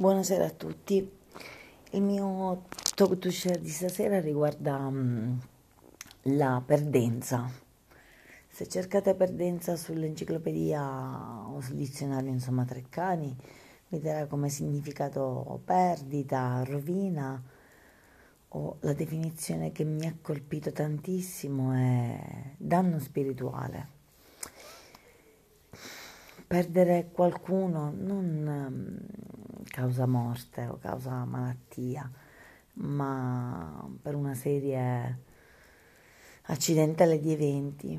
Buonasera a tutti. Il mio talk to share di stasera riguarda um, la perdenza. Se cercate perdenza sull'enciclopedia o sul dizionario, insomma, Treccani, vi darà come significato perdita, rovina o la definizione che mi ha colpito tantissimo è danno spirituale perdere qualcuno non um, causa morte o causa malattia, ma per una serie accidentale di eventi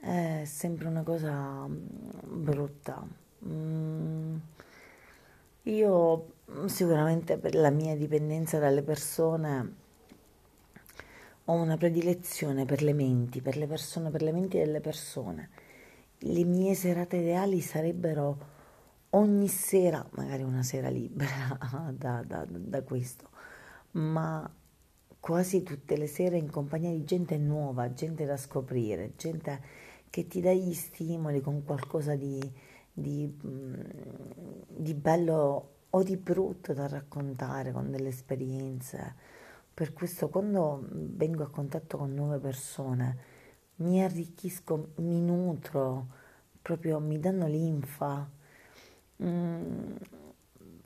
è sempre una cosa mm, brutta. Mm, io sicuramente per la mia dipendenza dalle persone ho una predilezione per le menti, per le persone, per le menti delle persone le mie serate ideali sarebbero ogni sera, magari una sera libera da, da, da, questo, ma quasi tutte le sere in compagnia di gente nuova, gente da scoprire, gente che ti dà gli stimoli con qualcosa di, di, mm, di bello o di brutto da raccontare, con delle esperienze. Per questo quando vengo a contatto con nuove persone, mi arricchisco, mi nutro, proprio mi danno linfa. Mm,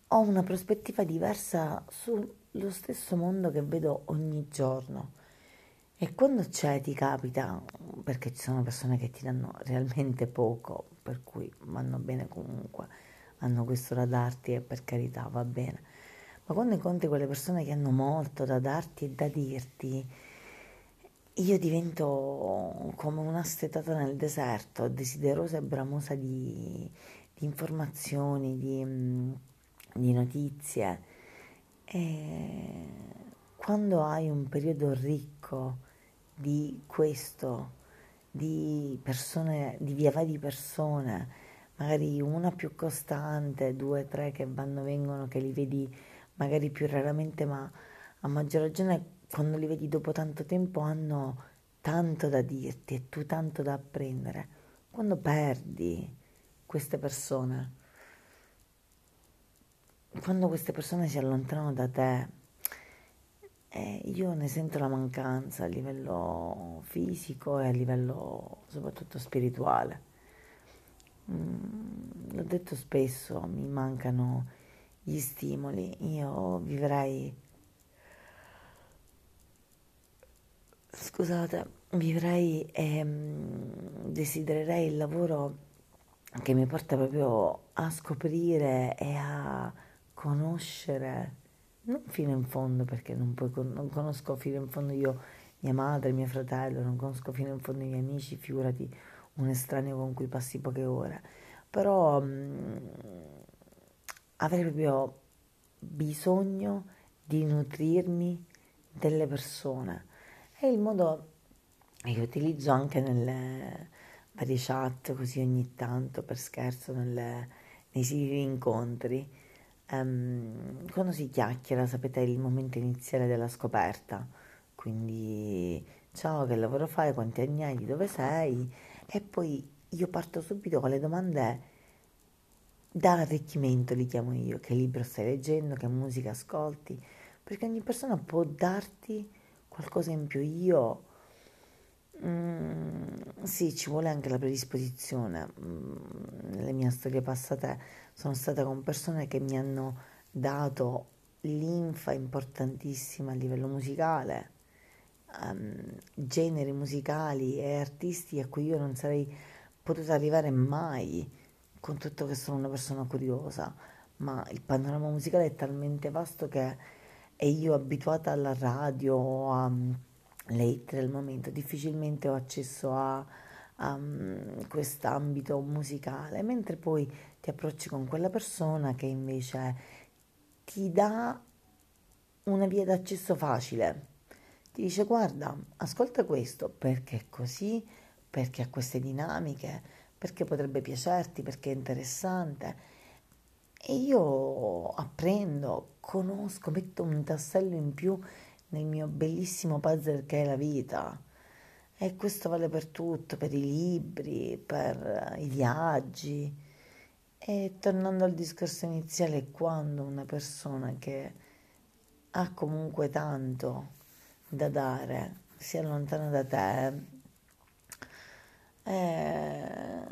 ho una prospettiva diversa sullo stesso mondo che vedo ogni giorno. E quando c'è ti capita, perché ci sono persone che ti danno realmente poco, per cui vanno bene comunque, hanno questo da darti e per carità va bene. Ma quando incontri quelle persone che hanno molto da darti e da dirti, io divento come una stetata nel deserto, desiderosa e bramosa di, di informazioni, di, di notizie. E quando hai un periodo ricco di questo, di persone, di via vai di persone, magari una più costante, due, tre che vanno e vengono, che li vedi magari più raramente, ma a maggior ragione quando li vedi dopo tanto tempo hanno tanto da dirti e tu tanto da apprendere. Quando perdi queste persone, quando queste persone si allontanano da te, eh, io ne sento la mancanza a livello fisico e a livello soprattutto spirituale. Mm, l'ho detto spesso, mi mancano gli stimoli, io vivrei Scusate, vivrei e mm, desidererei il lavoro che mi porta proprio a scoprire e a conoscere, non fino in fondo, perché non, puoi, non conosco fino in fondo io mia madre, mio fratello, non conosco fino in fondo i miei amici, figurati un estraneo con cui passi poche ore, però mh, mm, avrei proprio bisogno di nutrirmi delle persone. È il modo che utilizzo anche nelle varie chat, così ogni tanto per scherzo, nelle, nei di incontri. Um, quando si chiacchiera, sapete, è il momento iniziale della scoperta. Quindi, ciao, che lavoro fai, quanti anni hai, di dove sei? E poi io parto subito con le domande da arricchimento, li chiamo io, che libro stai leggendo, che musica ascolti, perché ogni persona può darti qualcosa in più. Io mm, sì, ci vuole anche la predisposizione. Mm, nelle mie storie passate sono stata con persone che mi hanno dato linfa importantissima a livello musicale, um, generi musicali e artisti a cui io non sarei potuta arrivare mai, con tutto che sono una persona curiosa, ma il panorama musicale è talmente vasto che e io abituata alla radio o hit del momento difficilmente ho accesso a, a um, quest'ambito musicale, mentre poi ti approcci con quella persona che invece ti dà una via d'accesso facile. Ti dice guarda, ascolta questo perché è così, perché ha queste dinamiche, perché potrebbe piacerti, perché è interessante e io apprendo, conosco, metto un tassello in più nel mio bellissimo puzzle che è la vita. E questo vale per tutto, per i libri, per i viaggi. E tornando al discorso iniziale, quando una persona che ha comunque tanto da dare si allontana da te, è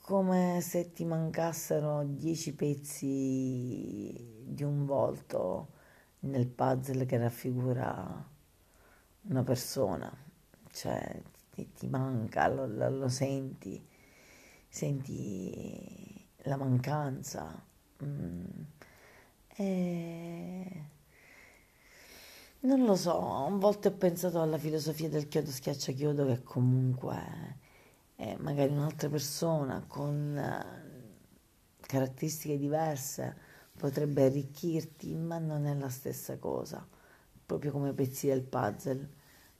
come se ti mancassero dieci pezzi di un volto nel puzzle che raffigura una persona, cioè ti, ti manca, lo, lo, lo senti, senti la mancanza. Mm. E... Non lo so, a volte ho pensato alla filosofia del chiodo schiaccia chiodo che comunque è magari un'altra persona con eh, caratteristiche diverse potrebbe arricchirti, ma non è la stessa cosa, proprio come pezzi del puzzle.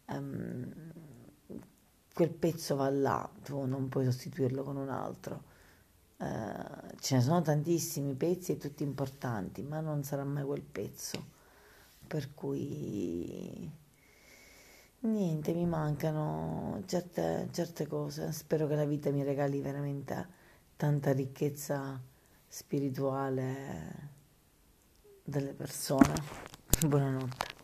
Um, quel pezzo va là, tu non puoi sostituirlo con un altro. Uh, ce ne sono tantissimi pezzi e tutti importanti, ma non sarà mai quel pezzo. Per cui niente, mi mancano certe, certe cose. Spero che la vita mi regali veramente tanta ricchezza spirituale delle persone. Buonanotte.